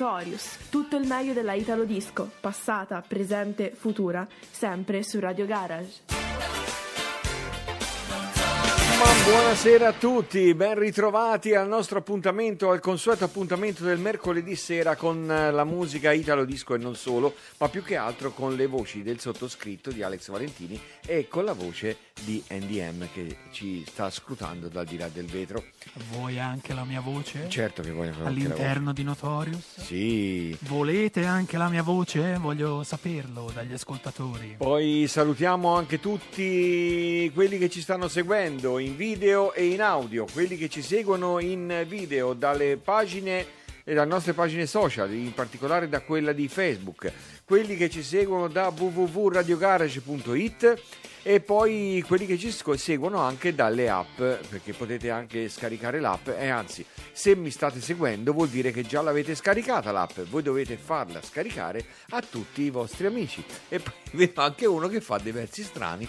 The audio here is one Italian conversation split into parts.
Notorious, tutto il meglio della Italo Disco, passata, presente, futura, sempre su Radio Garage. Buonasera a tutti, ben ritrovati al nostro appuntamento, al consueto appuntamento del mercoledì sera con eh, la musica Italo Disco e non solo, ma più che altro con le voci del sottoscritto di Alex Valentini e con la voce di NDM che ci sta scrutando dal di là del vetro. Vuoi anche la mia voce? Certo che voglio All'interno di Notorious? Sì. Volete anche la mia voce? Voglio saperlo dagli ascoltatori. Poi salutiamo anche tutti quelli che ci stanno seguendo in video e in audio, quelli che ci seguono in video dalle pagine e dalle nostre pagine social, in particolare da quella di Facebook, quelli che ci seguono da www.radiogarage.it e poi quelli che ci seguono anche dalle app, perché potete anche scaricare l'app e anzi, se mi state seguendo vuol dire che già l'avete scaricata l'app, voi dovete farla scaricare a tutti i vostri amici. E poi vedo anche uno che fa dei versi strani.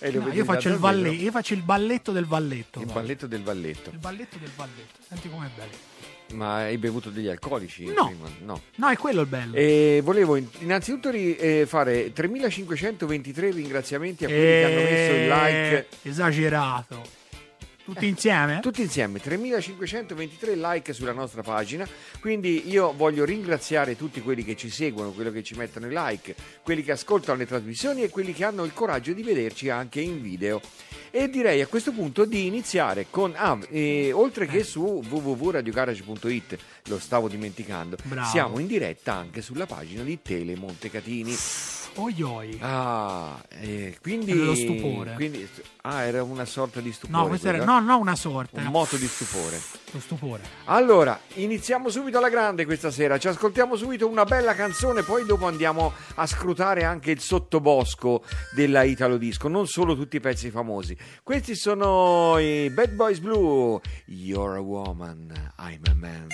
E No, io, faccio valle- io faccio il balletto del valletto. Il guarda. balletto del valletto. Il balletto del valletto. Senti com'è bello. Ma hai bevuto degli alcolici? No. No. No, è quello il bello. E volevo in- innanzitutto ri- eh, fare 3523 ringraziamenti a quelli che hanno messo il like. Eh, Esagerato. Tutti insieme? Tutti insieme, 3523 like sulla nostra pagina, quindi io voglio ringraziare tutti quelli che ci seguono, quelli che ci mettono i like, quelli che ascoltano le trasmissioni e quelli che hanno il coraggio di vederci anche in video. E direi a questo punto di iniziare con, ah, eh, oltre che su www.radiogarage.it, lo stavo dimenticando, Bravo. siamo in diretta anche sulla pagina di Tele Montecatini. Oi oi. Ah, eh, quindi... È nello stupore. quindi- ah, era una sorta di stupore. No, questo era no, no una sorta. Un era moto di stupore. Lo stupore. Allora, iniziamo subito alla grande questa sera. Ci ascoltiamo subito una bella canzone, poi dopo andiamo a scrutare anche il sottobosco della Italo Disco, non solo tutti i pezzi famosi. Questi sono i Bad Boys Blue. You're a woman, I'm a man.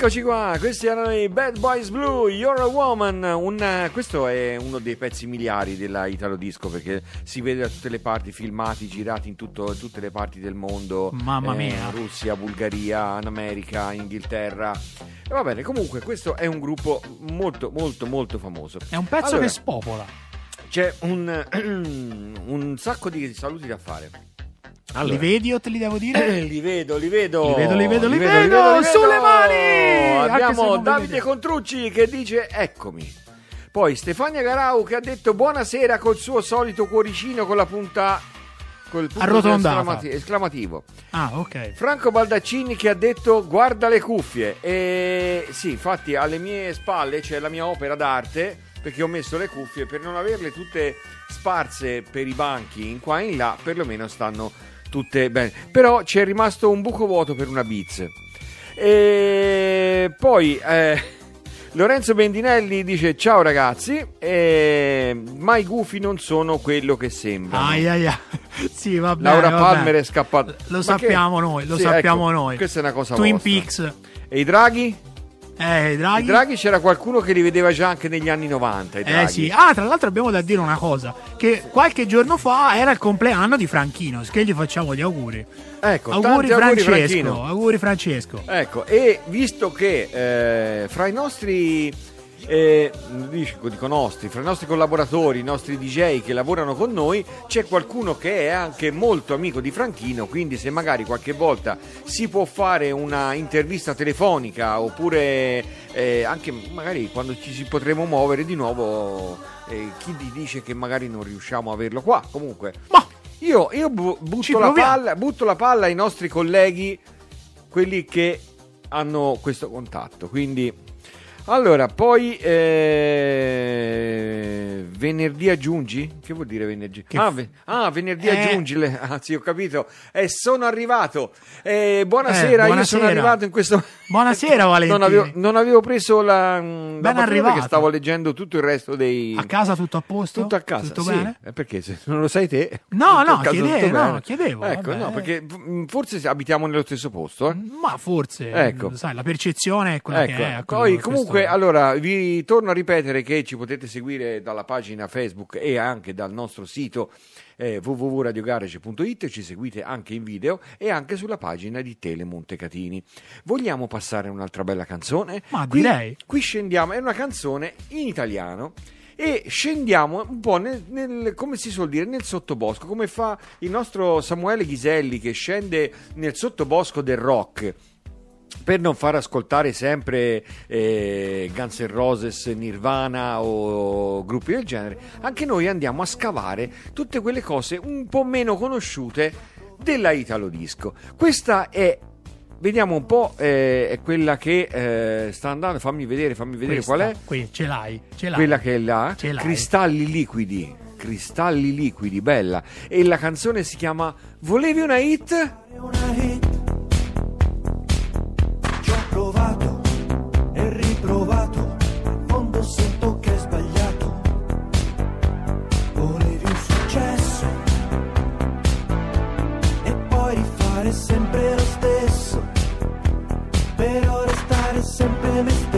Eccoci qua, questi erano i Bad Boys Blue, You're a Woman. Un, questo è uno dei pezzi miliari della Italo Disco perché si vede da tutte le parti, filmati, girati in tutto- tutte le parti del mondo. Mamma Eh, mia. Russia, Bulgaria, in America, Inghilterra. E va bene, comunque questo è un gruppo molto molto molto famoso. È un pezzo Allora, che spopola. C'è un, un sacco di saluti da fare. Li vedi o te li devo dire? Eh, li vedo, li vedo. Li vedo, li vedo, li vedo, sulle mani! Anche se Abbiamo non vi Davide. Contrucci che dice eccomi. Poi Stefania Garau che ha detto buonasera col suo solito cuoricino con la punta col punto esclamativo. Ah, ok. Franco Baldaccini che ha detto guarda le cuffie. E sì, infatti alle mie spalle c'è la mia opera d'arte perché ho messo le cuffie per non averle tutte sparse per i banchi in qua e in là, perlomeno stanno tutte bene. Però c'è rimasto un buco vuoto per una Beats. E poi eh, Lorenzo Bendinelli dice ciao ragazzi, eh, ma i gufi non sono quello che sembrano. Ai, ai, ai. Sì, va bene. Laura va Palmer è scappata. Lo Ma sappiamo che- noi, lo Sì, sappiamo ecco, noi. Questa è una cosa Twin vostra. Peaks. E i draghi? Eh, i draghi. I draghi c'era qualcuno che li vedeva già anche negli anni 90. I Eh sì, ah tra l'altro abbiamo da dire una cosa, che qualche giorno fa era il compleanno di Franchino, che gli facciamo gli auguri. Ecco, auguri auguri Francesco, Franchino. auguri Francesco. Ecco, e visto che eh, fra i nostri eh, dico, dico nostri, fra i nostri collaboratori, i nostri DJ che lavorano con noi, c'è qualcuno che è anche molto amico di Franchino, quindi se magari qualche volta si può fare una intervista telefonica oppure eh, anche magari quando ci si potremo muovere di nuovo, eh, chi dice che magari non riusciamo a averlo qua? Comunque, Ma io, io bu- butto, la palla, butto la palla ai nostri colleghi, quelli che hanno questo contatto. Quindi, allora, poi eh, venerdì aggiungi? Che vuol dire venerdì? Che ah, ve- ah, venerdì Eh. aggiungi. le- Ah, sì, ho capito. E sono arrivato. Eh, buonasera, Eh, io sono buonasera. arrivato in questo. Buonasera, Valentino. Non avevo, non avevo preso la. la Ben battuta arrivato. perché stavo leggendo tutto il resto dei. a casa tutto a posto? Tutto a casa, Tutto sì. bene? Eh, perché se non lo sai te. No, no, tutto no, chiedevo, Ecco, vabbè. no, perché mm, forse abitiamo nello stesso posto. eh. Ma forse, Ecco. sai, la percezione è quella Ecco, che è. poi questo- comunque allora vi torno a ripetere che ci potete seguire dalla pagina Facebook e anche dal nostro sito eh, www.radiogarage.it, ci seguite anche in video e anche sulla pagina di Tele Montecatini. Vogliamo passare un'altra bella canzone? Ma Qui- direi. Qui scendiamo, è una canzone in italiano e scendiamo un po' nel, nel- come si suol dire, nel sottobosco, come fa il nostro Samuele Ghiselli che scende nel sottobosco del rock per non far ascoltare sempre eh, Guns N' Roses, Nirvana o gruppi del genere, anche noi andiamo a scavare tutte quelle cose un po' meno conosciute della Italo Disco. Questa è, vediamo un po', eh, è quella che eh, sta andando, fammi vedere, fammi vedere Questa, qual è. Qui, ce l'hai, ce l'hai. Quella che è là, Ce l'hai. Cristalli liquidi. Cristalli liquidi, bella. E la canzone si chiama Volevi una hit? una hit. Stesso. Però restare sempre me stesso.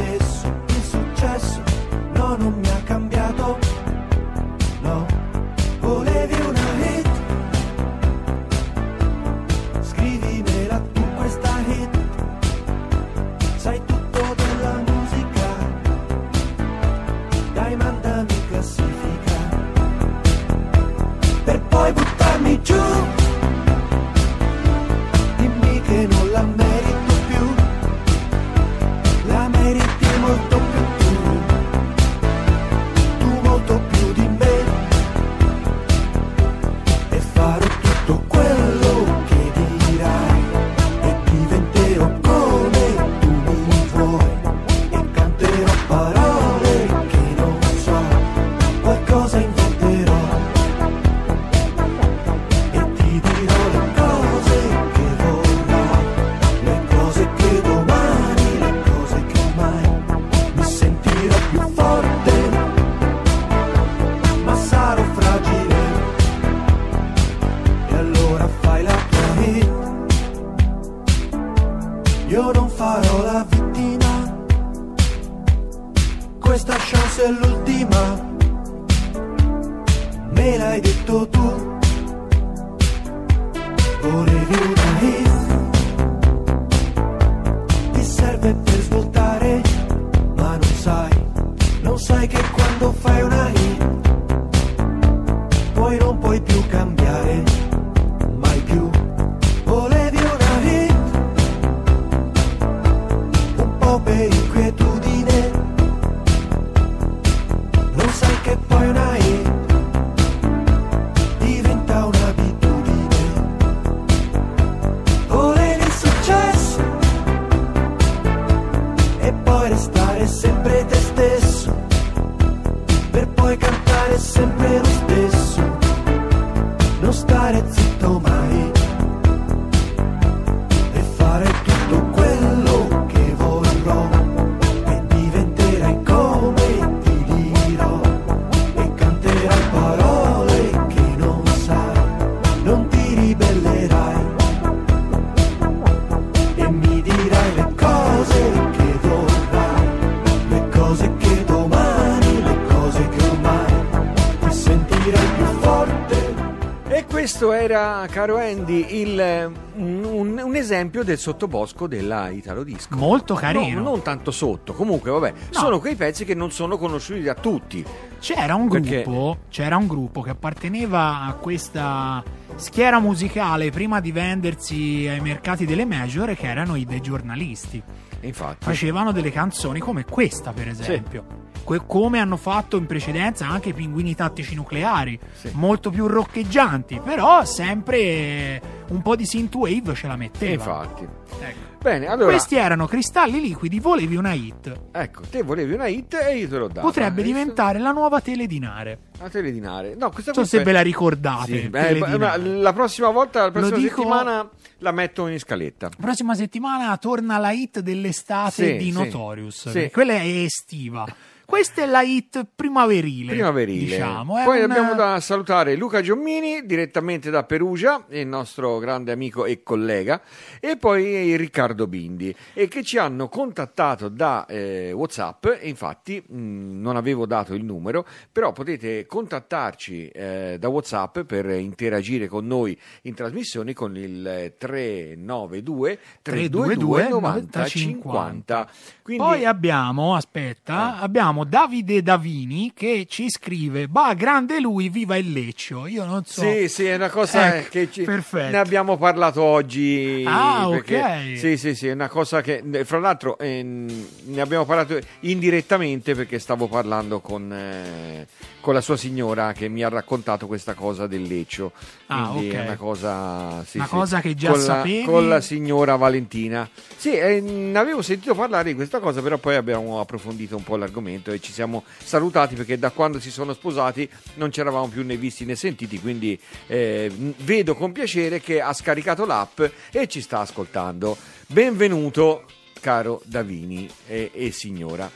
Era, caro Andy, il, un, un- un esempio del sottobosco della Italo Disco. Molto carino. No, non tanto sotto, comunque vabbè, No. sono quei pezzi che non sono conosciuti da tutti. C'era un Perché- gruppo, c'era un gruppo che apparteneva a questa schiera musicale prima di vendersi ai mercati delle major che erano i dei giornalisti. Infatti, Facevano delle canzoni come questa, per esempio. Que- come hanno fatto in precedenza anche i pinguini tattici nucleari, Sì. molto più roccheggianti, però sempre un po' di synthwave ce la metteva. infatti. Ecco. Bene, allora, Questi erano cristalli liquidi, volevi una hit. ecco, te volevi una hit e io te l'ho data. Potrebbe diventare la nuova Teledinare. La teledinare. No, questa Non so se ve la ricordate. Sì, eh, la prossima volta, la prossima dico- settimana la metto in scaletta. Prossima settimana torna la hit dell'estate Sì, di. Notorious. Sì. Quella è estiva. Questa è la hit primaverile. Primaverile. Diciamo. È Poi un- abbiamo da salutare Luca Giommini direttamente da Perugia, il nostro grande amico e collega, e poi Riccardo Bindi, e che ci hanno contattato da eh, WhatsApp. E infatti mh, non avevo dato il numero, però potete contattarci eh, da WhatsApp per interagire con noi in trasmissioni con il eh, 392 322 90 50. Quindi, Poi abbiamo, aspetta, Eh. abbiamo Davide Davini che ci scrive: Bah, grande lui, viva il Leccio. Io non so. Sì, sì, è una cosa Ecco, che ci- perfetto. ne abbiamo parlato oggi. Ah, perché- ok. Sì, sì, sì, è una cosa che, fra l'altro, ehm, ne abbiamo parlato indirettamente perché stavo parlando con, eh, con la sua signora che mi ha raccontato questa cosa del leccio. Ah, Quindi ok. è una cosa. sì, Una sì. cosa che già con la, sapevi? Con la signora Valentina. Sì, eh, ne avevo sentito parlare di questa cosa, però poi abbiamo approfondito un po' l'argomento e ci siamo salutati perché da quando si sono sposati non ci eravamo più né visti né sentiti, quindi eh, vedo con piacere che ha scaricato l'app e ci sta ascoltando. Benvenuto, caro Davini e, e signora.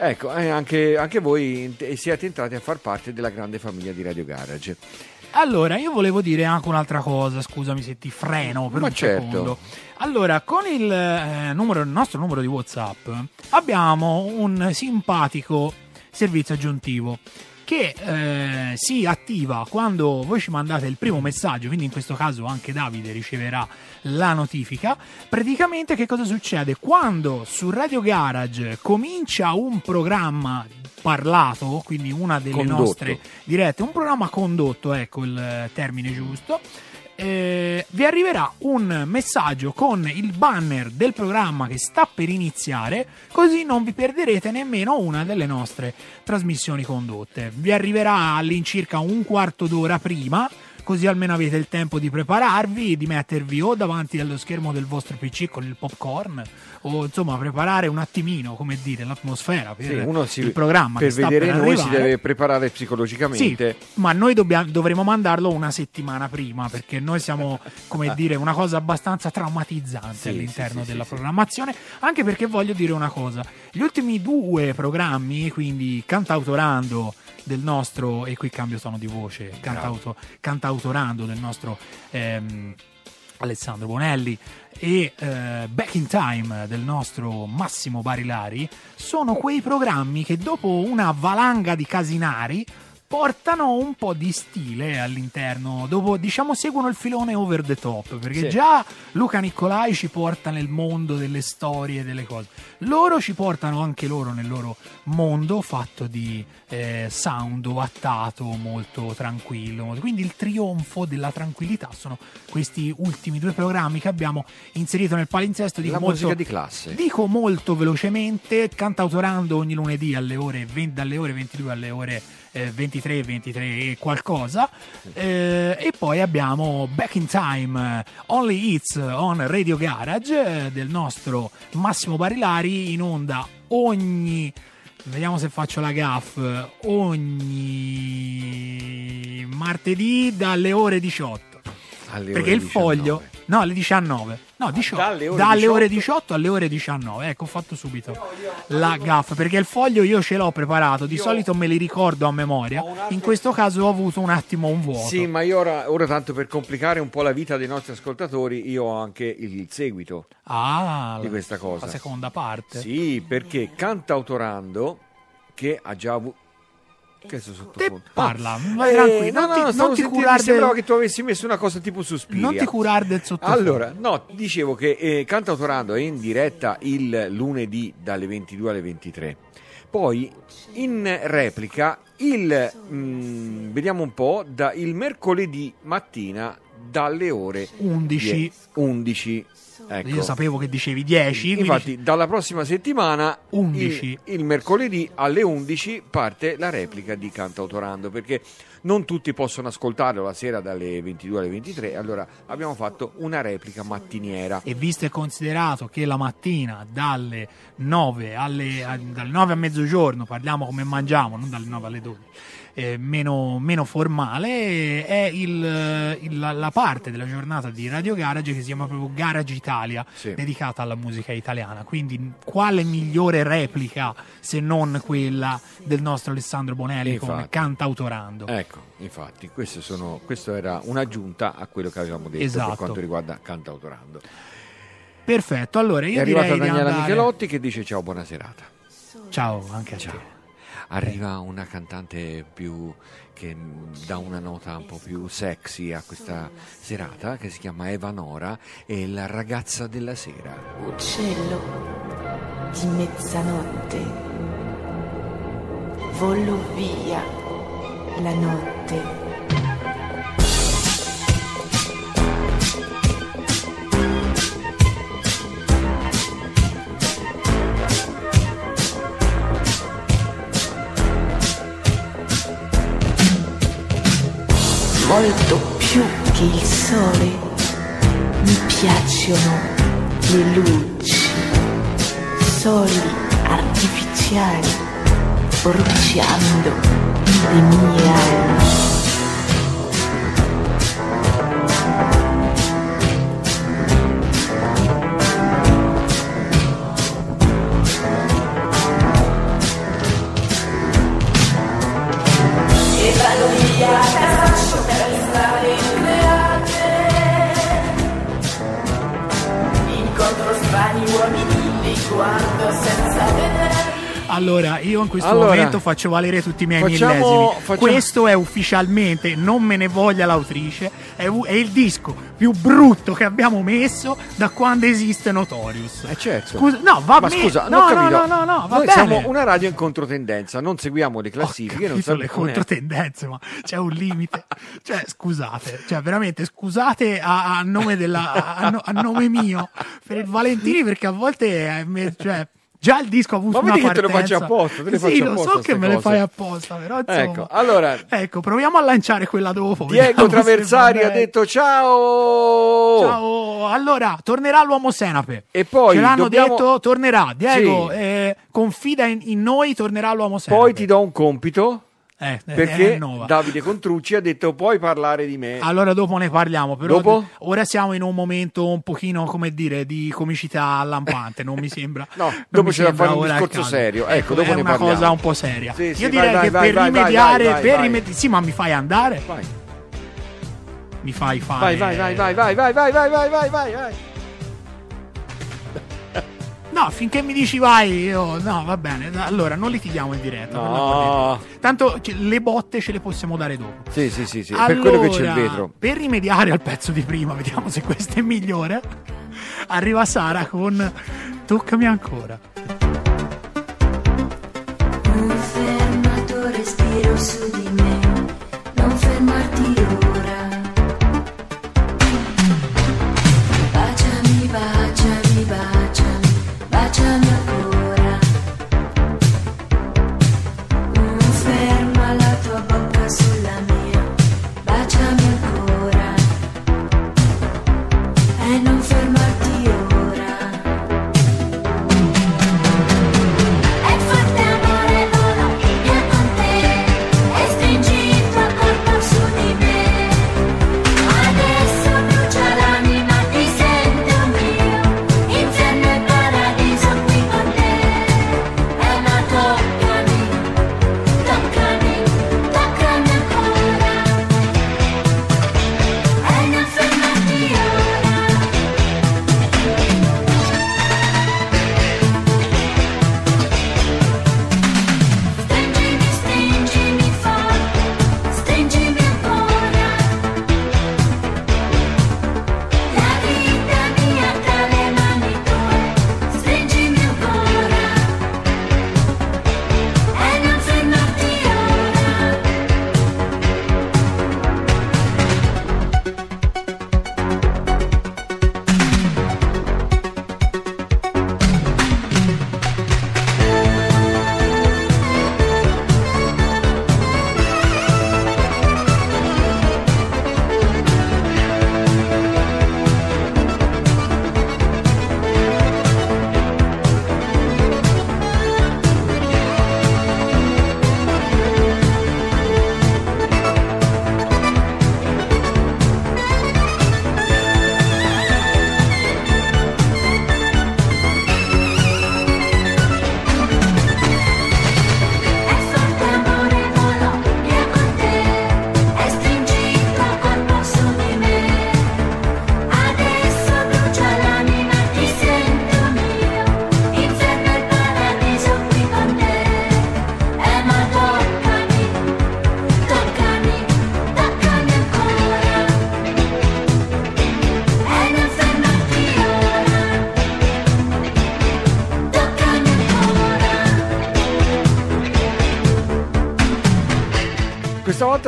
Ecco, eh, anche, anche voi siete entrati a far parte della grande famiglia di Radio Garage. Allora, io volevo dire anche un'altra cosa, scusami se ti freno per Ma un certo. secondo. Allora, con il, eh, numero, il nostro numero di WhatsApp abbiamo un simpatico servizio aggiuntivo che eh, si attiva quando voi ci mandate il primo messaggio, quindi in questo caso anche Davide riceverà la notifica. Praticamente che cosa succede? Quando su Radio Garage comincia un programma parlato, quindi una delle Condotto. nostre dirette, un programma condotto, ecco il termine giusto. Eh, vi arriverà un messaggio con il banner del programma che sta per iniziare, così non vi perderete nemmeno una delle nostre trasmissioni condotte. Vi arriverà all'incirca un quarto d'ora prima, così almeno avete il tempo di prepararvi, di mettervi o davanti allo schermo del vostro PC con il popcorn, o insomma preparare un attimino, come dire, l'atmosfera per Sì, uno si- il programma per vedere per noi si arrivare. deve preparare Sì, psicologicamente. ma noi dobbiamo- dovremo mandarlo una settimana prima perché noi siamo, come dire, una cosa abbastanza traumatizzante Sì, all'interno sì, sì, della sì, sì. programmazione. Anche perché voglio dire una cosa: gli ultimi due programmi, quindi Cantautorando del nostro, e qui cambio tono di voce, cantauto- Cantautorando del nostro. ehm, Alessandro Bonelli e eh, Back in Time del nostro Massimo Barilari sono quei programmi che dopo una valanga di casinari portano un po' di stile all'interno, dopo diciamo seguono il filone over the top, perché Sì. già Luca Nicolai ci porta nel mondo delle storie, delle cose. Loro ci portano anche loro nel loro mondo fatto di eh, sound ovattato, molto tranquillo. Quindi il trionfo della tranquillità sono questi ultimi due programmi che abbiamo inserito nel palinsesto. Molto- musica di classe. Dico molto velocemente, cantautorando ogni lunedì alle ore 20 dalle ore 22 alle ore eh, 23, 23 e qualcosa. Eh, e poi abbiamo Back in Time, eh, Only Hits on Radio Garage eh, del nostro Massimo Barilari in onda ogni... Vediamo se faccio la gaff. Ogni martedì dalle ore 18. Alle Perché ore il foglio. 19. No, alle 19. No, 18. Dalle ore Dalle 18. ore 18 alle ore 19. Ecco, ho fatto subito la gaffa. Perché il foglio io ce l'ho preparato. Di solito me li ricordo a memoria. In questo caso ho avuto un attimo un vuoto. Sì, ma io ora, ora tanto per complicare un po' la vita dei nostri ascoltatori, io ho anche il seguito. Ah, di questa cosa. La seconda parte. Sì, perché cantautorando che ha già avuto questo Te sottofondo. parla, vai eh, tranquillo. no, non ti, no, non stavo ti curare mi sembrava del, che tu avessi messo una cosa tipo Suspiria. non ti curare del sottofondo. Allora, no, dicevo che eh, Cantautorando è in diretta il lunedì dalle 22 alle 23. Poi in replica il mm, vediamo un po' da il mercoledì mattina dalle ore 11. 10 11. Ecco. Io sapevo che dicevi 10. quindi- Infatti, dalla prossima settimana, 11. Il, il mercoledì alle 11 parte la replica di Cantautorando perché non tutti possono ascoltarlo la sera dalle 22 alle 23. Allora abbiamo fatto una replica mattiniera. e visto e considerato che la mattina dalle 9, alle, a- dalle 9 a mezzogiorno parliamo come mangiamo, non dalle 9 alle 12, eh, meno, meno formale, è il- il- la, la parte della giornata di Radio Garage che si chiama proprio Garage Italia, Sì. dedicata alla musica italiana. Quindi, quale migliore replica se non quella del nostro Alessandro Bonelli Infatti. cantautorando? Ecco, infatti, sono, questo era un'aggiunta a quello che avevamo detto Esatto. per quanto riguarda Cantautorando. Perfetto, allora È io arrivata direi di Daniela andare... Michelotti che dice ciao, buona serata. Ciao anche a te. Arriva una cantante più che dà una nota un po' più sexy a questa serata che si chiama Eva Nora e la ragazza della sera. Uccello di mezzanotte, volo via la notte. Molto più che il sole mi piacciono le luci, soli artificiali, bruciando le mie ali. Allora, io in questo Allora, momento faccio valere tutti i miei facciamo- millesimi. facciamo- Questo è ufficialmente, non me ne voglia l'autrice, è, è il disco più brutto che abbiamo messo da quando esiste Notorious. Eh certo. Scusa, no, va Ma bene. scusa, no, ho no, no, no, no, va Noi bene. siamo una radio in controtendenza, non seguiamo le Ho classifiche, non capito le controtendenze, ma c'è un limite. cioè, scusate, cioè, veramente, scusate a, a nome della, a, a nome mio per il Valentini, perché a volte, me- cioè, già il disco ha avuto Ma una vedi che te le partenza. faccio apposta, te le sì, lo so che me le cose. fai apposta, però insomma. Ecco, allora Ecco, proviamo a lanciare quella dopo. Diego Traversari ha detto ciao. Ciao, allora tornerà l'uomo senape. E poi ce l'hanno dobbiamo- detto, tornerà. Diego, Sì. eh, confida in, in noi, tornerà l'uomo senape. Poi ti do un compito Eh, eh, perché eh. Davide Contrucci ha detto puoi parlare di me. Allora dopo ne parliamo, però Dopo? ora siamo in un momento un pochino, come dire, di comicità lampante, non mi sembra. No, dopo da sembra fare un discorso serio. Ecco, dopo è ne una parliamo. cosa un po' seria. Sì, sì, Io direi vai, che vai, per vai, rimediare, per vai. rimed- Sì, ma mi fai andare? Vai. Mi fai fare vai, vai, vai, vai, vai, vai, vai, vai, vai, vai. No, finché mi dici vai, io. No, va bene. Allora, non litighiamo in diretta. No. Tanto le botte ce le possiamo dare dopo. Sì, sì, sì, sì. per quello che c'è il Allora, vetro. Per rimediare al pezzo di prima, vediamo se questo è migliore. Arriva Sara con Toccami ancora. Non ferma tuo respiro su di me, non fermarti ora.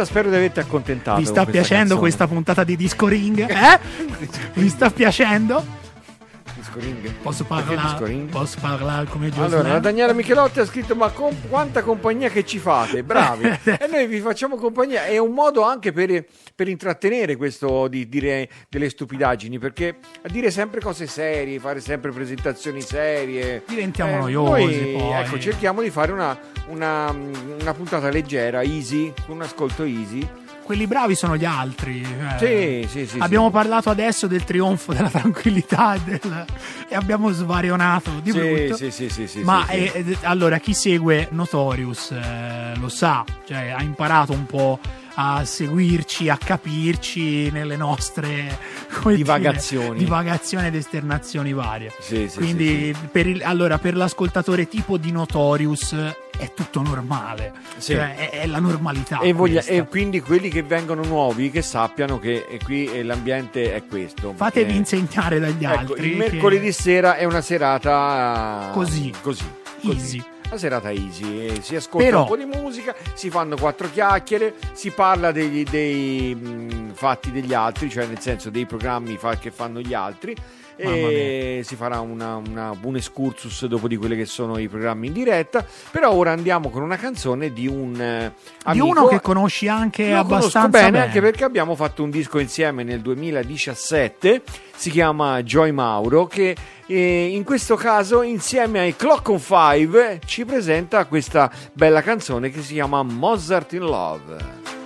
Questa volta spero di averti accontentato. Vi sta questa piacendo canzone. questa puntata di Disco Ring? Eh? Vi sta piacendo? Disco ring? Posso parlare? Posso parlare come Allora, Giuseppe? la Daniela Michelotti ha scritto: Ma con quanta compagnia che ci fate, bravi! e noi vi facciamo compagnia. È un modo anche per, per intrattenere questo di dire delle stupidaggini, perché a dire sempre cose serie, fare sempre presentazioni serie. Diventiamo eh, noiosi, Noi, poi. ecco, cerchiamo di fare una, una, una puntata leggera, easy, con un ascolto easy. Quelli bravi sono gli altri. eh. Sì, sì, sì. abbiamo sì. parlato adesso del trionfo della tranquillità e, del- e abbiamo svarionato di Sì, brutto. sì, sì, sì, sì, Ma sì, sì. eh, eh, allora chi segue Notorious eh, lo sa, cioè ha imparato un po' a seguirci, a capirci nelle nostre come dire, Divagazioni. divagazioni ed esternazioni varie. Sì, sì, Quindi Per, il- allora, per l'ascoltatore tipo di Notorious è tutto normale, Sì. Cioè, è, è la normalità. E, voglia- e quindi quelli che vengono nuovi che sappiano che qui l'ambiente è questo. Fatevi Eh, insegnare dagli ecco, altri. il che- mercoledì sera è una serata Così. così, Easy. Una serata easy, eh, si ascolta Però- un po' di musica, si fanno quattro chiacchiere, si parla degli, dei mh, fatti degli altri, cioè nel senso dei programmi fa- che fanno gli altri. E si farà una, una- un excursus dopo di quelli che sono i programmi in diretta. Però ora andiamo con una canzone di un eh, Di amico. uno che conosci anche Lo abbastanza bene, bene. anche perché abbiamo fatto un disco insieme nel 2017, si chiama Joy Mauro, che eh, in questo caso insieme ai Clock on Five ci presenta questa bella canzone che si chiama Mozart in Love.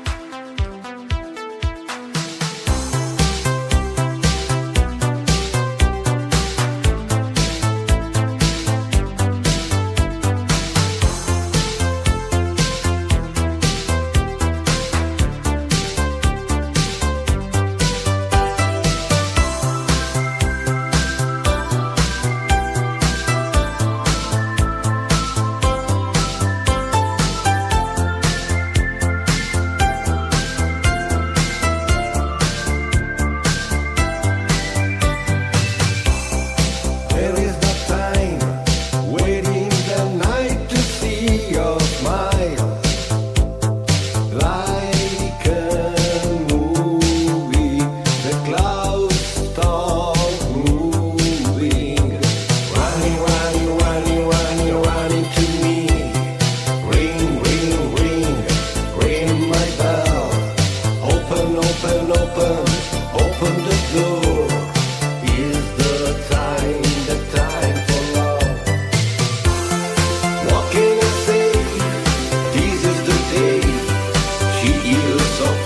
so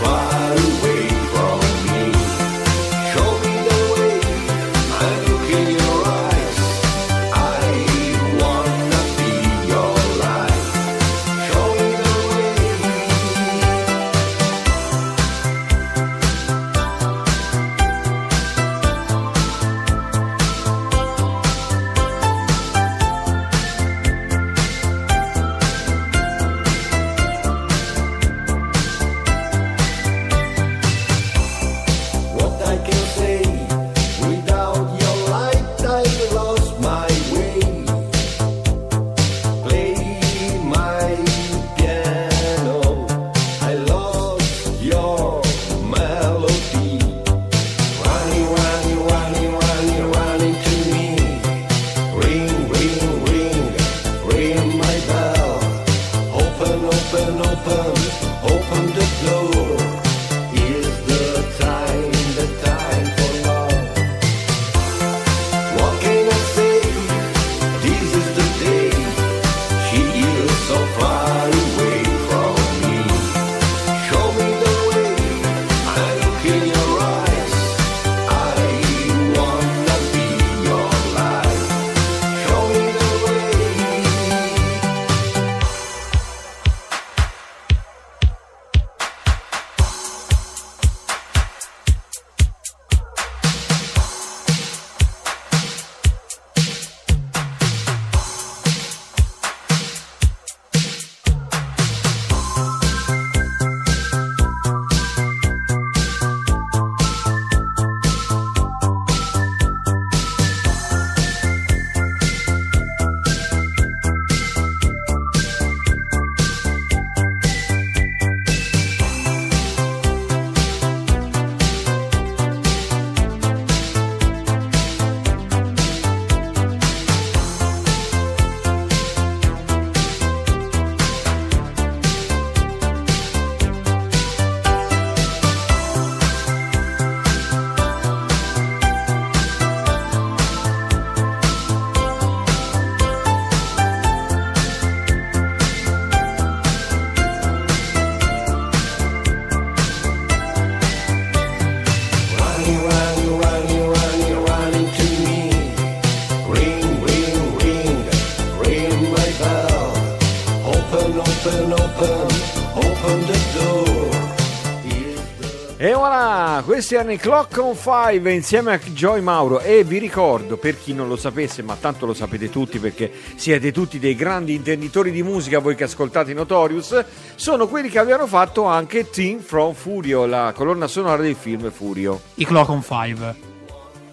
Erano i Clock on 5 insieme a Joy Mauro e vi ricordo, per chi non lo sapesse, ma tanto lo sapete tutti perché siete tutti dei grandi intenditori di musica, voi che ascoltate Notorious, sono quelli che avevano fatto anche Team from Furio, la colonna sonora del film Furio. I Clock on 5.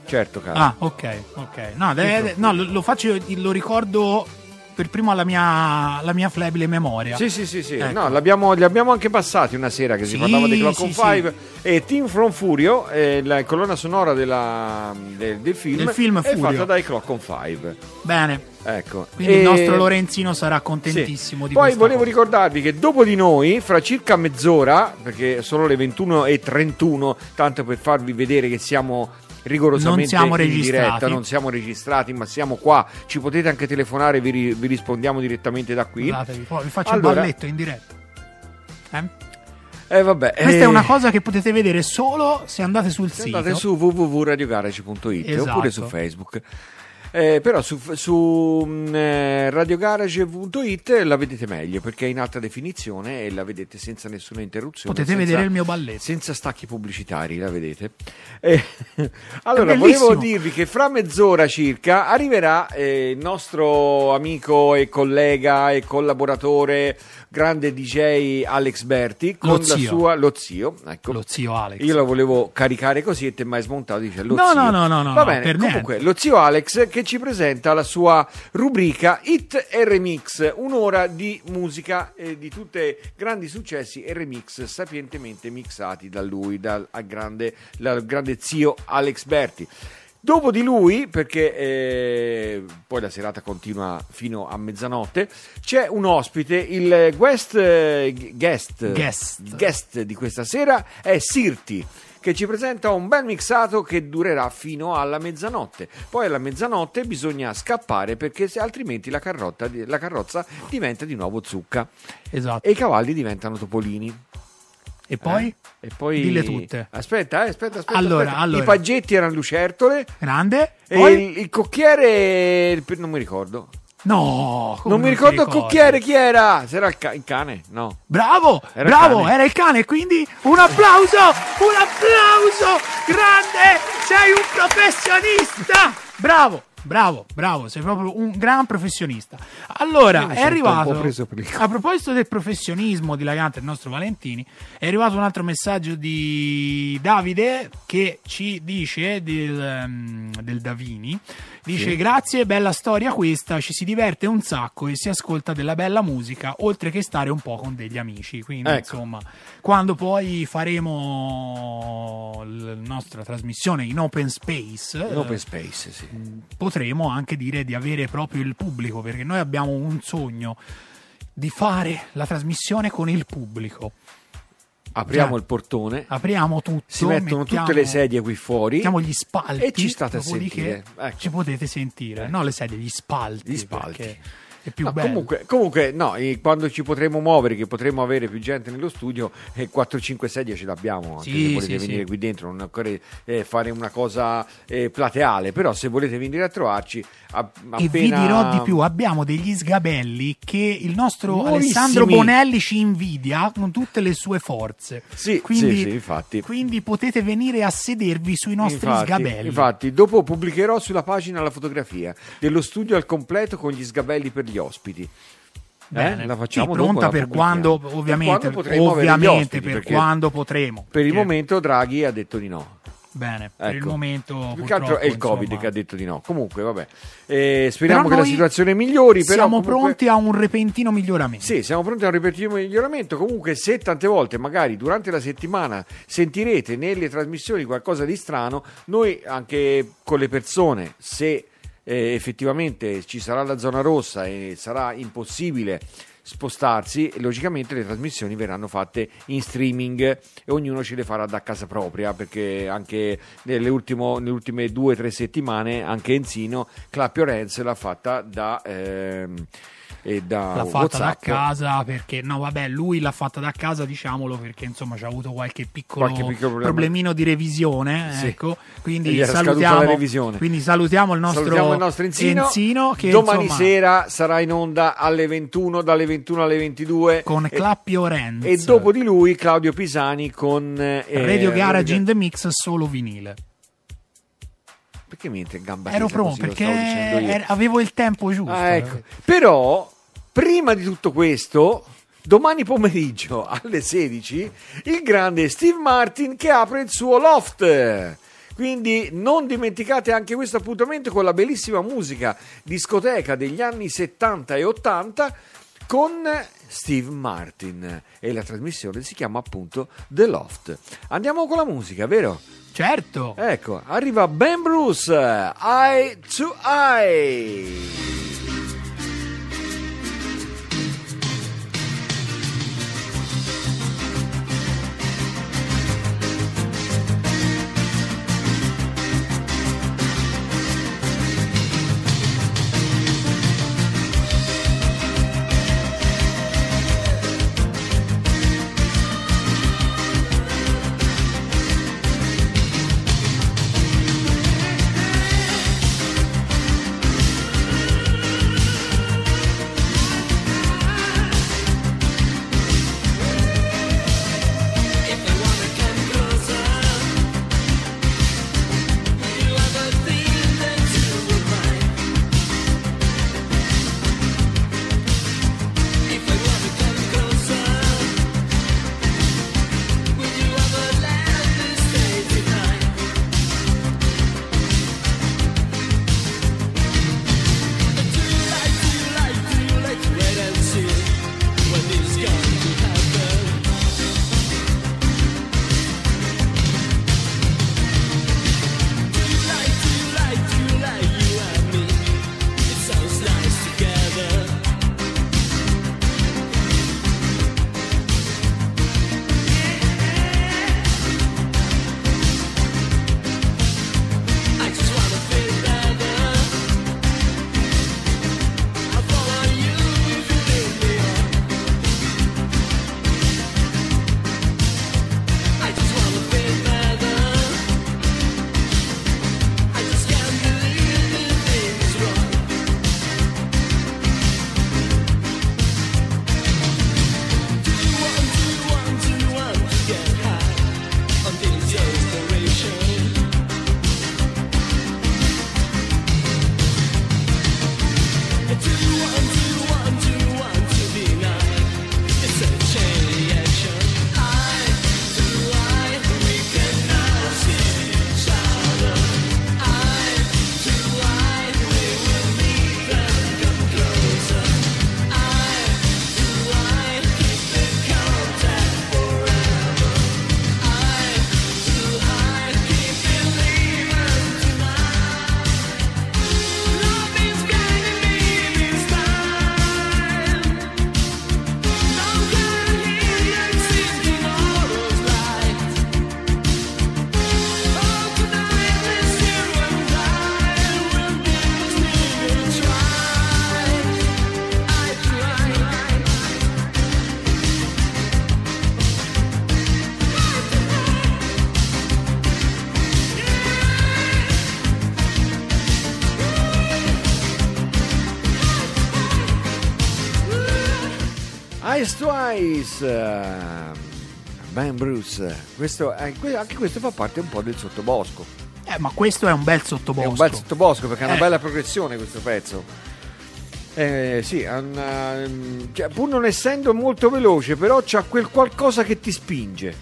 Certo, caro. Ah, ok, ok. No, deve- no, lo, lo faccio, lo ricordo per primo alla mia, alla mia flebile memoria. Sì, sì, sì, sì. Ecco. No, li abbiamo anche passati una sera che si Sì, parlava di Clock sì, on sì. 5 e Team from Furio, eh, la colonna sonora della- del, del film, Del film è fatta dai Clock on 5. Bene. Ecco. Quindi il E- nostro Lorenzino sarà Sì. contentissimo di Poi volevo cosa. ricordarvi che dopo di noi, fra circa mezz'ora, perché sono le 21.31, tanto per farvi vedere che siamo rigorosamente Non in diretta, non siamo registrati, ma siamo qua. Ci potete anche telefonare, vi, ri- vi rispondiamo direttamente da qui. Poi vi faccio Allora- il balletto in diretta. Eh? Eh, vabbè, Questa eh, è una cosa che potete vedere solo se andate sul se sito. Andate su www.radiogarage.it Esatto. oppure su Facebook. Eh, però su, su mm, eh, radiogarage.it la vedete meglio perché è in alta definizione e la vedete senza nessuna interruzione. Potete senza- vedere il mio balletto. senza stacchi pubblicitari, la vedete? Eh, allora, volevo dirvi che fra mezz'ora circa arriverà eh, il nostro amico e collega e collaboratore, grande DJ Alex Berti, con Lo la zio. sua, lo zio, ecco. Lo zio Alex. Io la volevo caricare così e te mai smontato, dice lo No, zio. no, no, no, no, Va bene, comunque, lo zio Alex che ci presenta la sua rubrica Hit e Remix, un'ora di musica e di tutti grandi successi e remix sapientemente mixati da lui, dal al grande, dal grande zio Alex Berti. Dopo di lui, perché eh, poi la serata continua fino a mezzanotte, c'è un ospite, il guest, eh, guest, Guest. guest di questa sera è Sirti che ci presenta un bel mixato che durerà fino alla mezzanotte. Poi alla mezzanotte bisogna scappare perché se altrimenti la, carrotta la carrozza diventa di nuovo zucca Esatto. e i cavalli diventano topolini. E poi? Eh? E poi Dille tutte. Aspetta, eh, aspetta, aspetta. Allora, aspetta. allora. I paggetti erano lucertole Grande? e Poi? il, il cocchiere non mi ricordo. No, non mi ricordo il cocchiere chi era. Se era il, ca- il cane? No. Bravo, Era bravo, cane. era il cane, quindi un applauso, un applauso, grande, sei un professionista. Bravo, bravo, bravo, sei proprio un gran professionista. Allora, è arrivato, a proposito del professionismo dilagante del nostro Valentini, è arrivato un altro messaggio di Davide che ci dice del, ehm, del Davini. Dice grazie, bella storia questa, ci si diverte un sacco e si ascolta della bella musica, oltre che stare un po' con degli amici. Quindi, Ecco. insomma, quando poi faremo la nostra trasmissione in open space, In eh, open space, sì. potremo anche dire di avere proprio il pubblico, perché noi abbiamo un sogno di fare la trasmissione con il pubblico. Apriamo Cioè, il portone. Apriamo tutto, Si mettono mettiamo- tutte le sedie qui fuori. Mettiamo gli spalti E ci state a sentire. Ecco. Ci potete sentire, no le sedie, gli spalti. Gli spalti. È più No, bello. comunque, comunque, no, quando ci potremo muovere, che potremo avere più gente nello studio, eh, 4-5 sedie ce l'abbiamo. Anche Sì, se volete sì, venire sì. qui dentro, non occorre eh, fare una cosa eh, plateale. Però, se volete venire a trovarci, a- E vi appena- dirò di più, abbiamo degli sgabelli che il nostro Nuovissimi. Alessandro Bonelli ci invidia con tutte le sue forze. Sì, quindi, sì, infatti. quindi potete venire a sedervi sui nostri Infatti, sgabelli. Infatti, dopo pubblicherò sulla pagina la fotografia dello studio al completo con gli sgabelli per gli ospiti. Bene. Eh, la facciamo Sì, pronta per quando, Per ovviamente, quando avere gli ovviamente ospiti, per quando potremo. Per il momento Draghi ha detto di no. Bene, per il Ecco. momento Più che altro è il Covid insomma, che ha detto di no. Comunque, vabbè. Eh, speriamo che la situazione migliori. Però Siamo comunque- pronti a un repentino miglioramento. Sì, siamo pronti a un repentino miglioramento. Comunque, se tante volte, magari durante la settimana, sentirete nelle trasmissioni qualcosa di strano, noi anche con le persone, se eh, effettivamente ci sarà la zona rossa e sarà impossibile spostarsi, logicamente le trasmissioni verranno fatte in streaming e ognuno ce le farà da casa propria perché anche nelle, ultimo- nelle ultime due o tre settimane anche Enzino Clappio Renz l'ha fatta da, ehm, e da L'ha fatta da WhatsApp. casa perché, no, vabbè, lui l'ha fatta da casa, diciamolo, perché insomma c'ha avuto qualche piccolo, Qualche piccolo problemino di revisione. Sì. Ecco, quindi salutiamo, quindi salutiamo il nostro, Salutiamo il nostro Enzino, che domani insomma, sera sarà in onda alle 21 dalle 21 alle 22 con Clappy Orenz e dopo di lui Claudio Pisani con eh, Radio Garage Radio- in the Mix solo vinile. perché mi entra in gamba Ero pronto perché avevo il tempo giusto. Ah, ecco. Però, prima di tutto questo, domani pomeriggio alle 16, il grande Steve Martin che apre il suo loft. Quindi non dimenticate anche questo appuntamento con la bellissima musica discoteca degli anni 70 e 80 con Steve Martin e la trasmissione si chiama appunto The Loft. Andiamo con la musica, vero? Certo. Ecco, arriva Ben Bruce, Eye to Eye. To Eyes, eh, Ben Bruce. Questo, eh, anche questo fa parte un po' del sottobosco. Eh, ma questo è un bel È sottobosco. un bel sottobosco perché ha una Eh. bella progressione questo pezzo. Eh, sì, una- ehm, cioè, pur non essendo molto veloce, però c'ha quel qualcosa che ti spinge.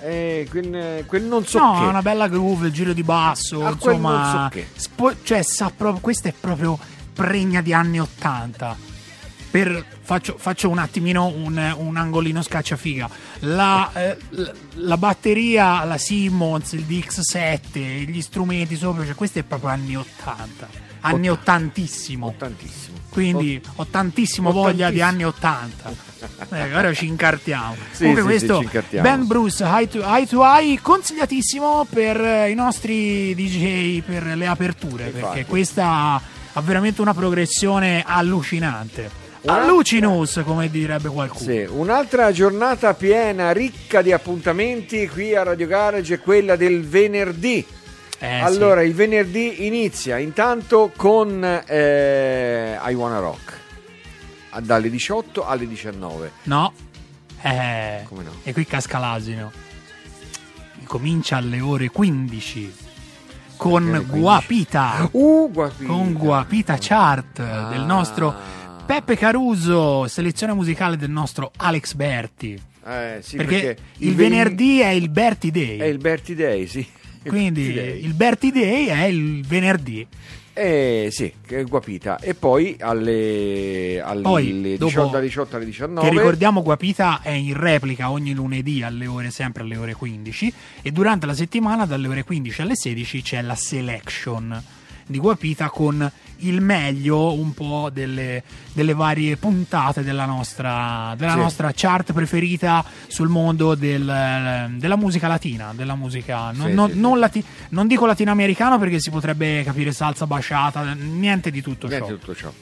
Eh, quel, quel non so no, che. ha una bella groove, il giro di basso, Ah, insomma, so che. spo- cioè, sa proprio, questa è proprio pregna di anni 80. Per, faccio, faccio un attimino un, un angolino scacciafiga. La, eh, la, la batteria, la Simmons, il DX7, gli strumenti sopra, cioè, questo è proprio anni 80. Anni Ott- ottantissimo. Tantissimo. Quindi ho tantissimo voglia di anni 80. Eh, ora ci incartiamo. Sì, Comunque sì, questo sì, ci incartiamo. Ben Bruce Eye to Eye, to Eye, consigliatissimo per eh, i nostri DJ per le aperture, Infatti. perché questa ha veramente una progressione allucinante. Allucinus, come direbbe qualcuno. Sì, un'altra giornata piena, ricca di appuntamenti qui a Radio Garage è quella del venerdì. Eh, allora, sì. il venerdì inizia intanto con eh, I Wanna Rock dalle 18 alle 19. No. Eh, Come no? E qui casca l'asino. Comincia alle ore 15 con Alle 15. Guapita. Uh, guapita. Con Guapita Chart Ah. del nostro Peppe Caruso, selezione musicale del nostro Alex Berti. Eh, sì, perché, il ven- venerdì è il Berti Day. è il Berti Day, sì. Il Quindi Berti Day. il Berti Day è il venerdì. Eh, sì, che guapita. E poi alle, alle Poi, 18, dopo- dalle 18 alle 19. Che ricordiamo Guapita è in replica ogni lunedì alle ore sempre alle ore 15 e durante la settimana dalle ore 15 alle 16 c'è la selection di Guapita con il meglio un po' delle, delle varie puntate della nostra, della Sì. nostra chart preferita sul mondo del- della musica latina, della musica non, Sì, non- sì, non lati- non dico latinoamericano perché si potrebbe capire salsa basciata, niente di tutto ciò. Niente di tutto ciò.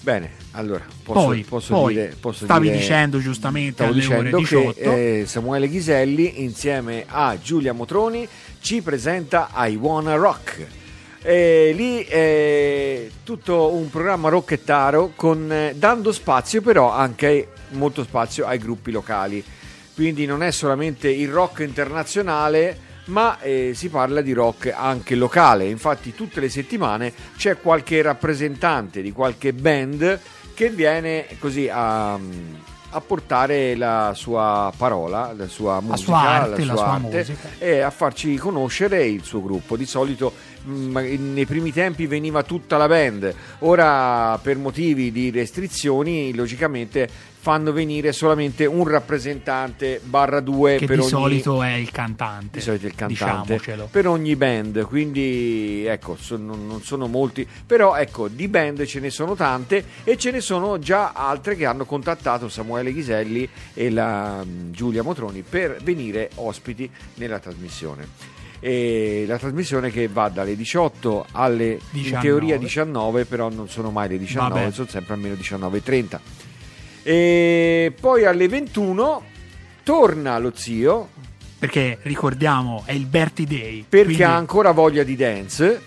Bene, allora posso, Poi, posso poi, dire. Posso stavi dire- dicendo giustamente alle ore dicendo 18. che eh, Samuele Ghiselli insieme a Giulia Motroni ci presenta I Wanna Rock. E lì è tutto un programma rocchettaro con, eh, dando spazio però anche molto spazio ai gruppi locali. Quindi non è solamente il rock internazionale, ma eh, si parla di rock anche locale. Infatti tutte le settimane c'è qualche rappresentante di qualche band che viene così a, a portare la sua parola, la sua musica, sua arte, la sua arte musica. e a farci conoscere il suo gruppo. Di solito mh, nei primi tempi veniva tutta la band, ora per motivi di restrizioni logicamente fanno venire solamente un rappresentante barra due che per di ogni solito è il cantante. di solito il cantante per ogni band quindi ecco sono- non sono molti però ecco di band ce ne sono tante e ce ne sono già altre che hanno contattato Samuele Ghiselli e la mm, Giulia Motroni per venire ospiti nella trasmissione e la trasmissione che va dalle 18 alle in 19. teoria 19 però non sono mai le 19 Vabbè. sono sempre almeno 19.30 e poi alle 21 torna lo zio Perché ricordiamo, è il Berti Day. perché quindi- ha ancora voglia di dance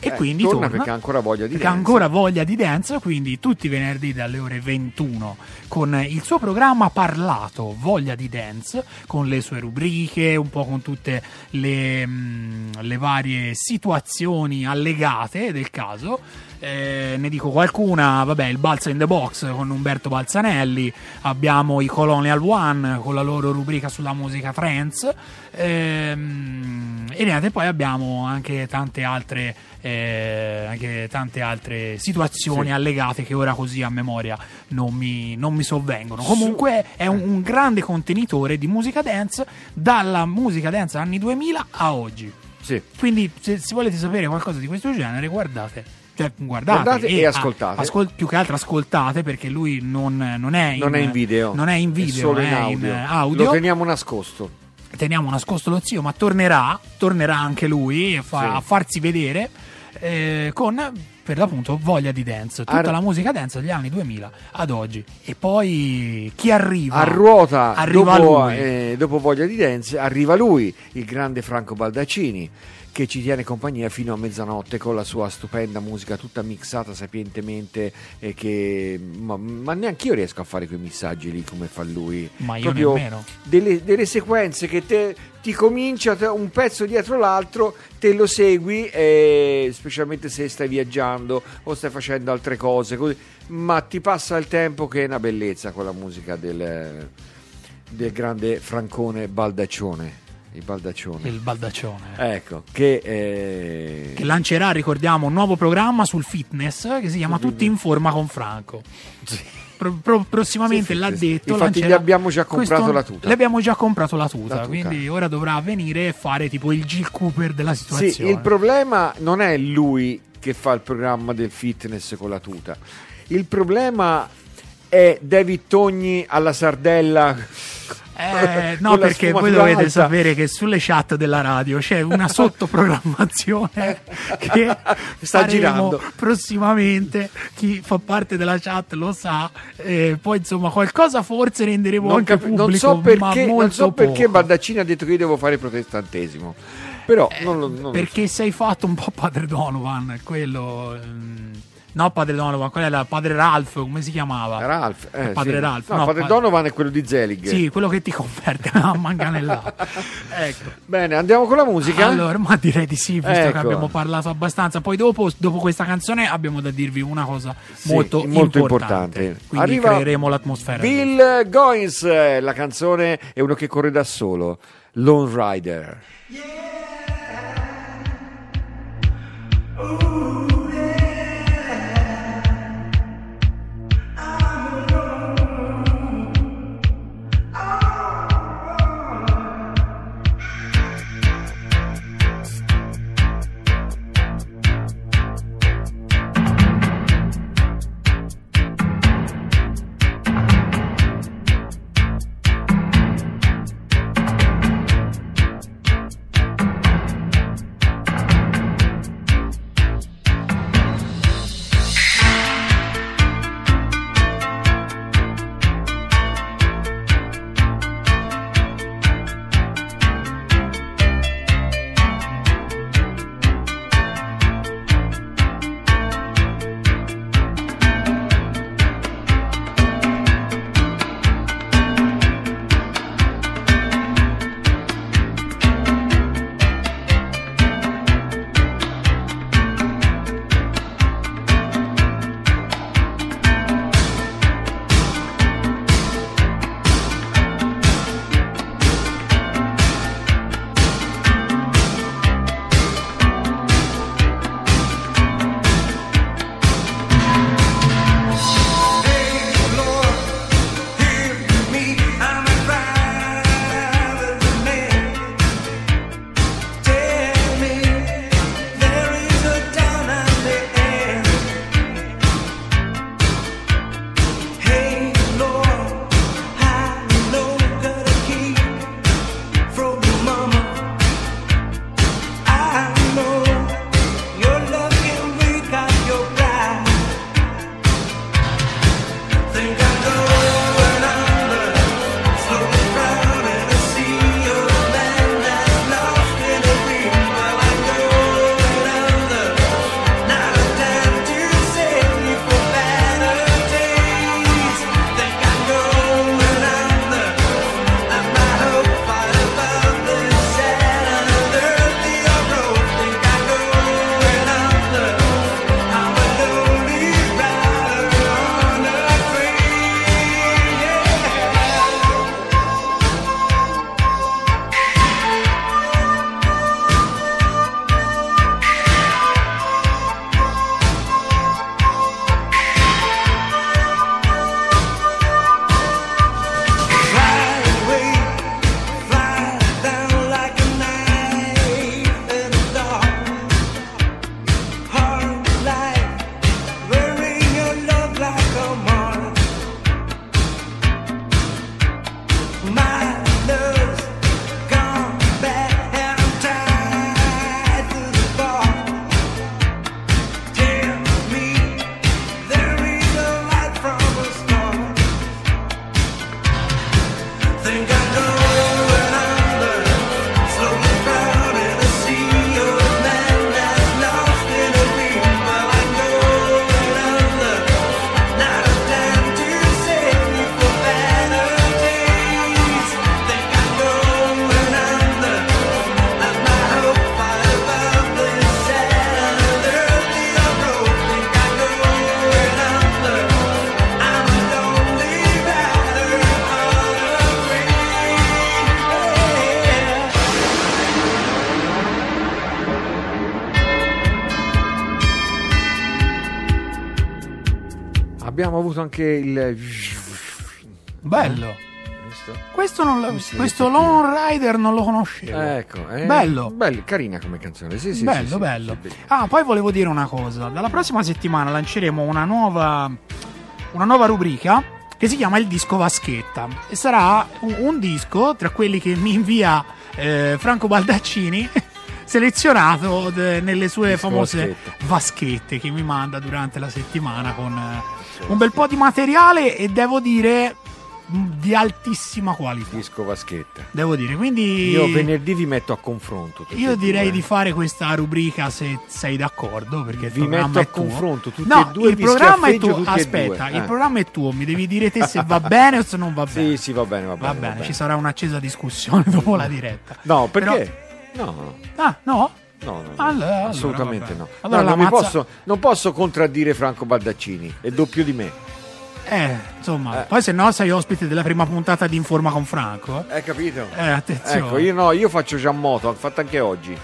e eh, quindi torna torna, perché ha ancora voglia di perché dance ha ancora voglia di dance, quindi tutti i venerdì dalle ore 21 con il suo programma parlato Voglia di Dance, con le sue rubriche, un po' con tutte le, mm, le varie situazioni allegate del caso. Eh, ne dico qualcuna, vabbè, il Balza in the Box con Umberto Balzanelli, abbiamo i Colonial One con la loro rubrica sulla musica trance, ehm, e niente, poi abbiamo anche tante altre, eh, anche tante altre situazioni Sì. allegate che ora così a memoria non mi, non mi sovvengono. Comunque è un, un grande contenitore di musica dance dalla musica dance anni 2000 a oggi. sì. Quindi, se, se volete sapere qualcosa di questo genere, guardate. Cioè, guardate, Guardate e ah, ascoltate. ascol- più che altro ascoltate perché lui non, non è in, non è in video Non è in è video, solo è in audio. in audio. lo teniamo nascosto Teniamo nascosto lo zio, ma tornerà, tornerà anche lui a, fa- Sì. a farsi vedere eh, con per l'appunto voglia di dance, tutta Ar- la musica dance dagli anni 2000 ad oggi. E poi chi arriva? a ruota Arriva dopo, lui. eh, dopo voglia di dance arriva lui il grande Franco Baldaccini che ci tiene compagnia fino a mezzanotte con la sua stupenda musica tutta mixata sapientemente e che ma, ma neanche io riesco a fare quei missaggi lì come fa lui. Ma io proprio nemmeno. delle, delle sequenze che te, ti comincia un pezzo dietro l'altro te lo segui eh, specialmente se stai viaggiando o stai facendo altre cose così, ma ti passa il tempo che è una bellezza con la musica del, del grande Francone Baldaccione il Baldaccione Il baldaccione. ecco che, eh, Che lancerà, ricordiamo, un nuovo programma sul fitness che si chiama Tutti in forma con Franco. Pro- pro- prossimamente Sì, l'ha detto. Infatti gli abbiamo già comprato questo- la tuta. Le abbiamo già comprato la tuta, La tuta. quindi ora dovrà venire e fare tipo il Jill Cooper della situazione. Sì, il problema non è lui che fa il programma del fitness con la tuta. Il problema è David Togni alla sardella Eh, no, perché voi dovete alta. sapere che sulle chat della radio c'è una sottoprogrammazione che Sta girando. prossimamente. Chi fa parte della chat lo sa. Eh, poi, insomma, qualcosa forse renderemo Non, anche non pubblico, so ma perché, non molto so perché poco. Bardaccini ha detto che io devo fare protestantesimo. Però non, lo- non lo so. Perché sei fatto un po' padre Donovan, quello. ehm, no, padre Donovan, quello era padre Ralph, come si chiamava? Ralph, eh, padre sì. Ralph. No, no, padre pa- Donovan è quello di Zelig. Sì, quello che ti converte a manganellato. ecco. Bene, andiamo con la musica. Allora, ma direi di sì, visto Ecco. che abbiamo parlato abbastanza. Poi dopo, dopo questa canzone abbiamo da dirvi una cosa Sì, molto, molto importante. importante. Quindi Arriva creeremo l'atmosfera. Bill Goins, la canzone è uno che corre da solo, Lone Rider. Abbiamo avuto anche il... Bello. Visto? Questo, non lo- questo Lone Rider non lo conoscevo. Ecco, eh, Bello. bello, carina come canzone, sì, sì, bello, sì, bello. sì, ah, poi volevo dire una cosa. Dalla prossima settimana lanceremo una nuova, una nuova rubrica che si chiama il disco Vaschetta. E sarà un, un disco tra quelli che mi invia eh, Franco Baldaccini. selezionato de- nelle sue Disco famose Vaschetta. vaschette che mi manda durante la settimana con eh, un bel po' di materiale e devo dire mh, di altissima qualità. Disco Vaschetta. Devo dire, quindi Io venerdì vi metto a confronto. io direi due. di fare questa rubrica se sei d'accordo perché il Vi metto a confronto tutti no, e due, il programma è tuo. Aspetta, due, il eh. programma è tuo, mi devi dire te se va bene o se non va bene. Sì, sì, va bene, va bene. Va bene, ci sarà un'accesa discussione dopo la diretta. No, Però- perché? No, no. Ah, no? No, no, no. Allora, allora, assolutamente vabbè. no. Allora No, non, mi mazza- posso, non posso contraddire Franco Baldaccini, è doppio di me. Eh, insomma, Eh. poi se no sei ospite della prima puntata di Informa con Franco. eh. Capito? Eh, attenzione. Ecco, io no, io faccio già moto, ho fatto anche oggi.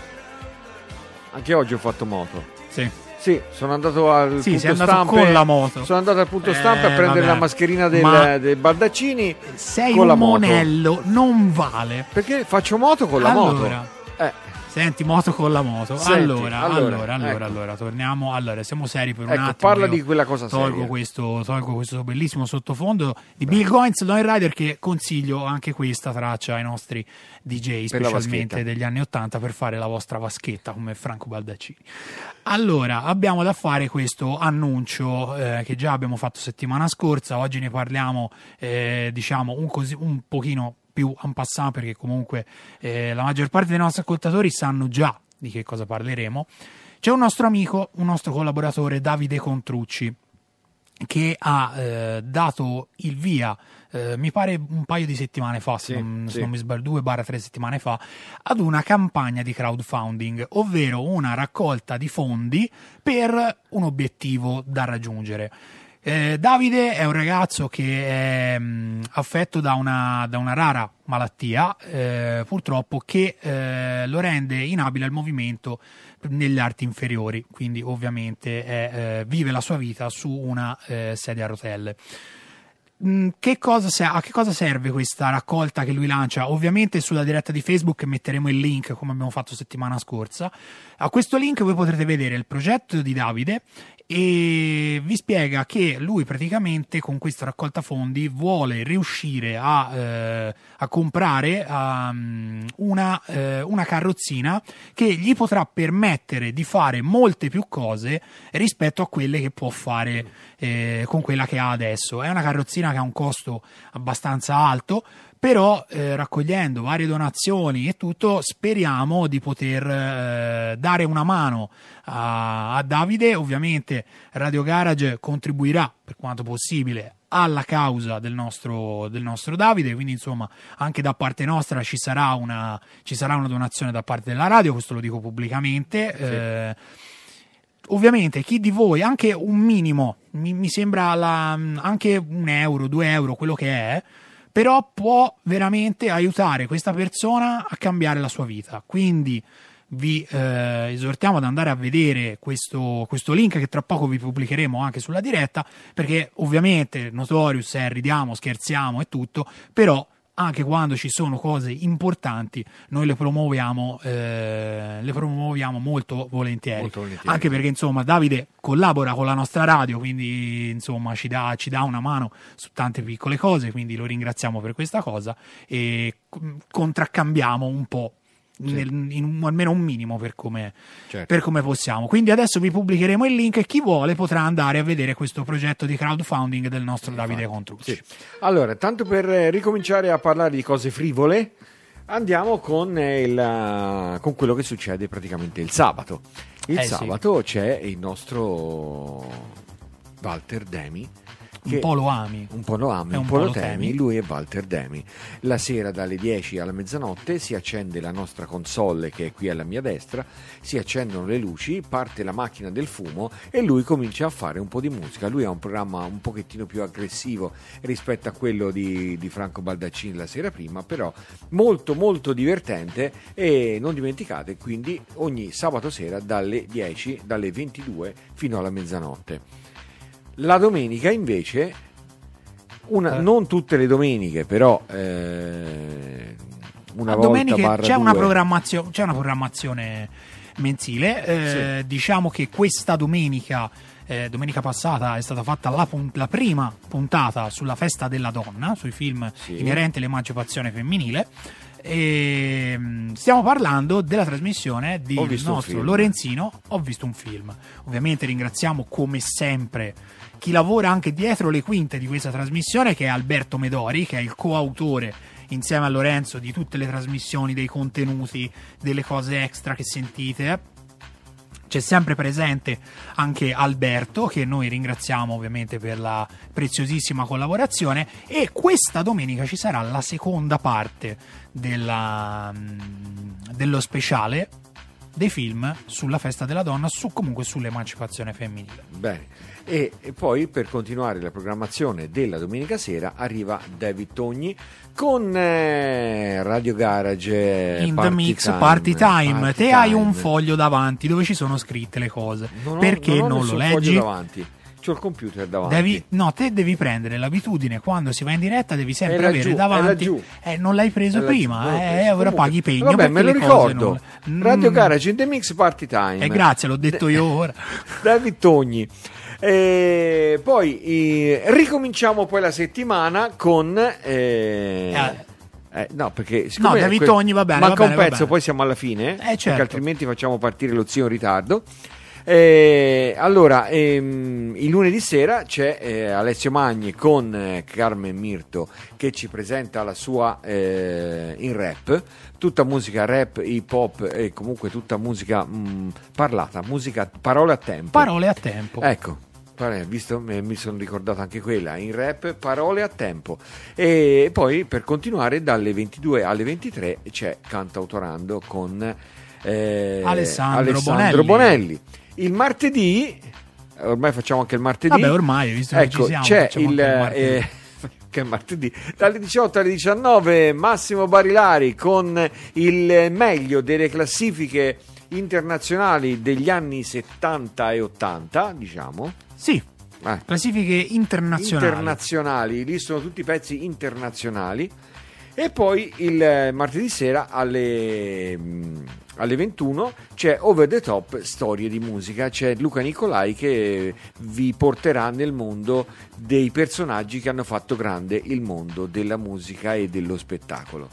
Anche oggi ho fatto moto. Sì. Sì, sono andato al Sì, punto stampe- con la moto. Sono andato al punto Eh, stampa a prendere vabbè. la mascherina del, Ma- del Baldaccini Sei con un monello, non vale. Perché faccio moto con la Allora. moto. Eh, Senti, moto con la moto. Senti, allora, allora, allora, allora, ecco. allora, torniamo. Allora, siamo seri per un Ecco, attimo. parla io di quella cosa tolgo questo, tolgo questo bellissimo sottofondo di Bill Goins Lone Rider che consiglio anche questa traccia ai nostri DJ, Per specialmente degli anni 80 per fare la vostra vaschetta come Franco Baldaccini. Allora, abbiamo da fare questo annuncio eh, che già abbiamo fatto settimana scorsa, oggi ne parliamo eh, diciamo un, così, un pochino più en passant perché comunque eh, la maggior parte dei nostri ascoltatori sanno già di che cosa parleremo. C'è un nostro amico, un nostro collaboratore, Davide Contrucci, che ha eh, dato il via, eh, mi pare un paio di settimane fa, se, Sì, non, se sì. non mi sbaglio, due barra tre settimane fa, ad una campagna di crowdfunding, ovvero una raccolta di fondi per un obiettivo da raggiungere. Eh, Davide è un ragazzo che è mh, affetto da una, da una rara malattia, eh, purtroppo, che eh, lo rende inabile al movimento negli arti inferiori, quindi ovviamente è, eh, vive la sua vita su una eh, sedia a rotelle. Mm, Che cosa a che cosa serve questa raccolta che lui lancia? Ovviamente sulla diretta di Facebook metteremo il link come abbiamo fatto settimana scorsa. A questo link voi potrete vedere il progetto di Davide e vi spiega che lui praticamente con questa raccolta fondi vuole riuscire a, eh, a comprare um, una, eh, una carrozzina che gli potrà permettere di fare molte più cose rispetto a quelle che può fare eh, con quella che ha adesso. È una carrozzina che ha un costo abbastanza alto, però eh, raccogliendo varie donazioni e tutto speriamo di poter eh, dare una mano a, a Davide. Ovviamente Radio Garage contribuirà per quanto possibile alla causa del nostro, del nostro Davide, quindi insomma anche da parte nostra ci sarà una, ci sarà una donazione da parte della radio, questo lo dico pubblicamente. Eh, ovviamente chi di voi, anche un minimo, mi, mi sembra la- anche un euro, due euro, quello che è, però può veramente aiutare questa persona a cambiare la sua vita. Quindi vi eh, esortiamo ad andare a vedere questo, questo link che tra poco vi pubblicheremo anche sulla diretta, perché ovviamente Notorious è ridiamo, scherziamo e tutto, però anche quando ci sono cose importanti noi le promuoviamo, eh, le promuoviamo molto volentieri. Molto volentieri. Anche perché insomma Davide collabora con la nostra radio, quindi insomma ci dà, ci dà una mano su tante piccole cose, quindi lo ringraziamo per questa cosa e mm, contraccambiamo un po'. Nel- in almeno un minimo per come, Certo. per come possiamo. Quindi adesso vi pubblicheremo il link e chi vuole potrà andare a vedere questo progetto di crowdfunding del nostro Davide Contrucci. Sì. Allora, tanto per eh, ricominciare a parlare di cose frivole, andiamo con, il, eh, con quello che succede praticamente il sabato. Il Eh sì. sabato c'è il nostro Walter Demi. Un po' lo ami. un po' lo ami, un, un po' po' lo lo temi. temi. Lui è Walter Demi. La sera dalle 10 alla mezzanotte si accende la nostra console che è qui alla mia destra, si accendono le luci, parte la macchina del fumo e lui comincia a fare un po' di musica. Lui ha un programma un pochettino più aggressivo rispetto a quello di, di Franco Baldaccini la sera prima, però molto molto divertente e non dimenticate quindi ogni sabato sera dalle 10, dalle 22 fino alla mezzanotte. La domenica invece una- Eh. non tutte le domeniche, però eh, una A volta c'è una, c'è una programmazione mensile. Eh, Diciamo che questa domenica, eh, domenica passata, è stata fatta la, pun- la prima puntata sulla festa della donna, sui film Sì. inerenti all'emancipazione femminile. E, mm, stiamo parlando della trasmissione di nostro. Lorenzino. Ho visto un film. Ovviamente ringraziamo come sempre chi lavora anche dietro le quinte di questa trasmissione, che è Alberto Medori, che è il coautore insieme a Lorenzo di tutte le trasmissioni, dei contenuti, delle cose extra che sentite. C'è sempre presente anche Alberto, che noi ringraziamo ovviamente per la preziosissima collaborazione. E questa domenica ci sarà la seconda parte della, mm, dello speciale dei film sulla festa della donna, su, comunque sull'emancipazione femminile. Bene. E, e poi per continuare la programmazione della domenica sera arriva David Togni con eh, Radio Garage In the mix Time, party time, Party te hai un Time. foglio davanti dove ci sono scritte le cose. Non ho- Perché non, non, lo leggi? davanti. C'ho il computer davanti. Devi, no, te devi prendere l'abitudine quando si va in diretta, devi sempre laggiù, avere è davanti. Eh, non l'hai preso laggiù, prima, l'ho eh, ora paghi pegno. Vabbè, me lo ricordo. non- Radio Mm, Garage in the Mix Party Time. Eh, grazie, l'ho detto io ora. David Togni. E poi eh, ricominciamo poi la settimana con. eh, Eh. eh, no, perché No, David que- Togni va bene, Manca va bene, un pezzo, poi siamo alla fine. Eh, certo. Perché altrimenti facciamo partire lo zio in ritardo. Eh, allora, ehm, il lunedì sera c'è eh, Alessio Magni con eh, Carmen Mirto che ci presenta la sua eh, in rap, tutta musica rap, hip hop e comunque tutta musica mh, parlata, musica, parole a tempo. Parole a tempo. Ecco, pare- visto, mi mi sono ricordato anche quella, in rap parole a tempo. E poi per continuare dalle 22 alle 23 c'è Cantautorando con eh, Alessandro Alessandro Bonelli. Bonelli. Il martedì, ormai facciamo anche il martedì. Vabbè, ormai, visto che ecco, ci siamo, c'è il... il eh, che è martedì dalle 18 alle 19 Massimo Barilari con il meglio delle classifiche internazionali degli anni 70 e 80 diciamo Sì, Eh, classifiche internazionali. internazionali lì sono tutti pezzi internazionali e poi il martedì sera alle, mm, alle 21 c'è Over the Top Storie di musica, c'è Luca Nicolai che vi porterà nel mondo dei personaggi che hanno fatto grande il mondo della musica e dello spettacolo.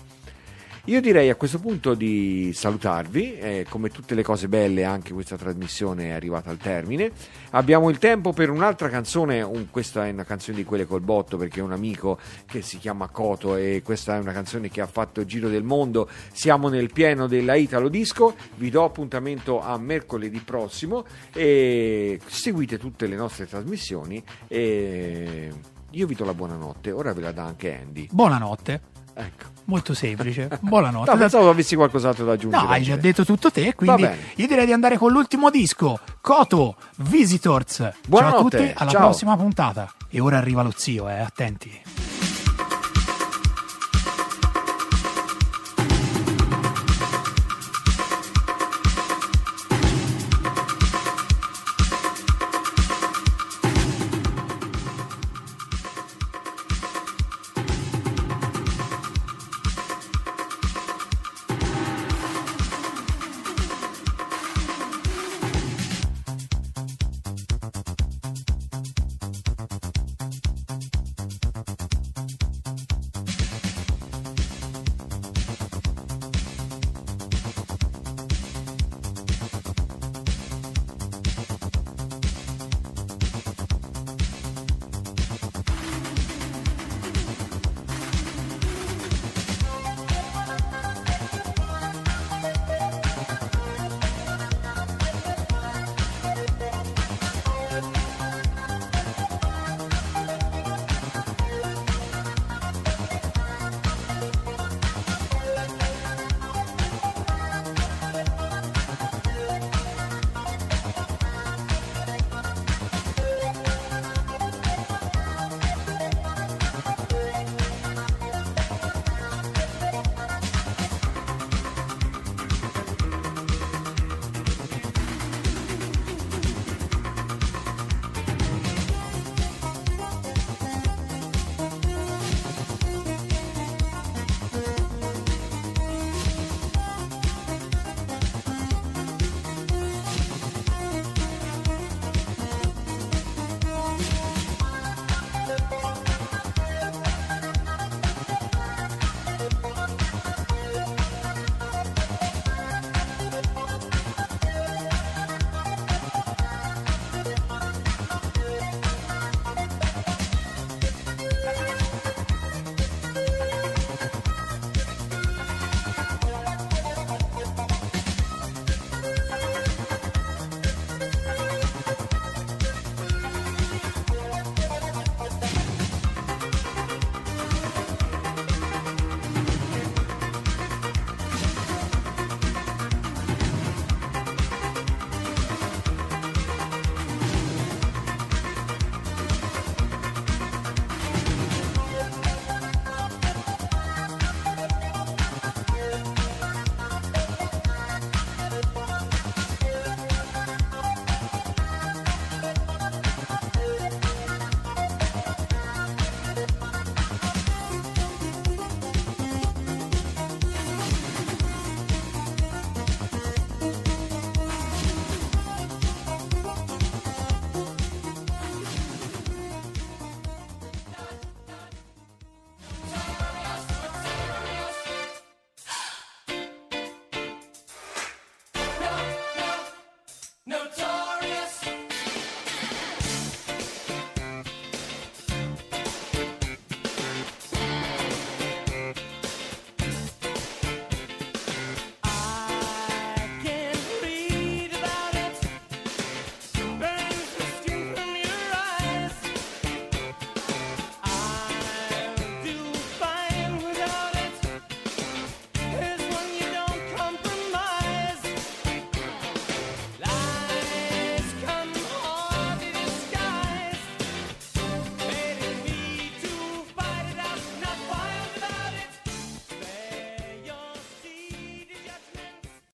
Io direi a questo punto di salutarvi, eh, come tutte le cose belle anche questa trasmissione è arrivata al termine. Abbiamo il tempo per un'altra canzone, un- questa è una canzone di quelle col botto perché è un amico che si chiama Coto e questa è una canzone che ha fatto il giro del mondo. Siamo nel pieno della Italo Disco, vi do appuntamento a mercoledì prossimo e seguite tutte le nostre trasmissioni e io vi do la buonanotte, ora ve la dà anche Andy. Buonanotte. Ecco. Molto semplice. Buonanotte. No, pensavo avessi qualcos'altro da aggiungere. No, hai già detto tutto te, quindi io direi di andare con l'ultimo disco, Koto Visitors. Ciao a Buonanotte, tutti, alla ciao. prossima puntata. E ora arriva lo zio, eh, attenti.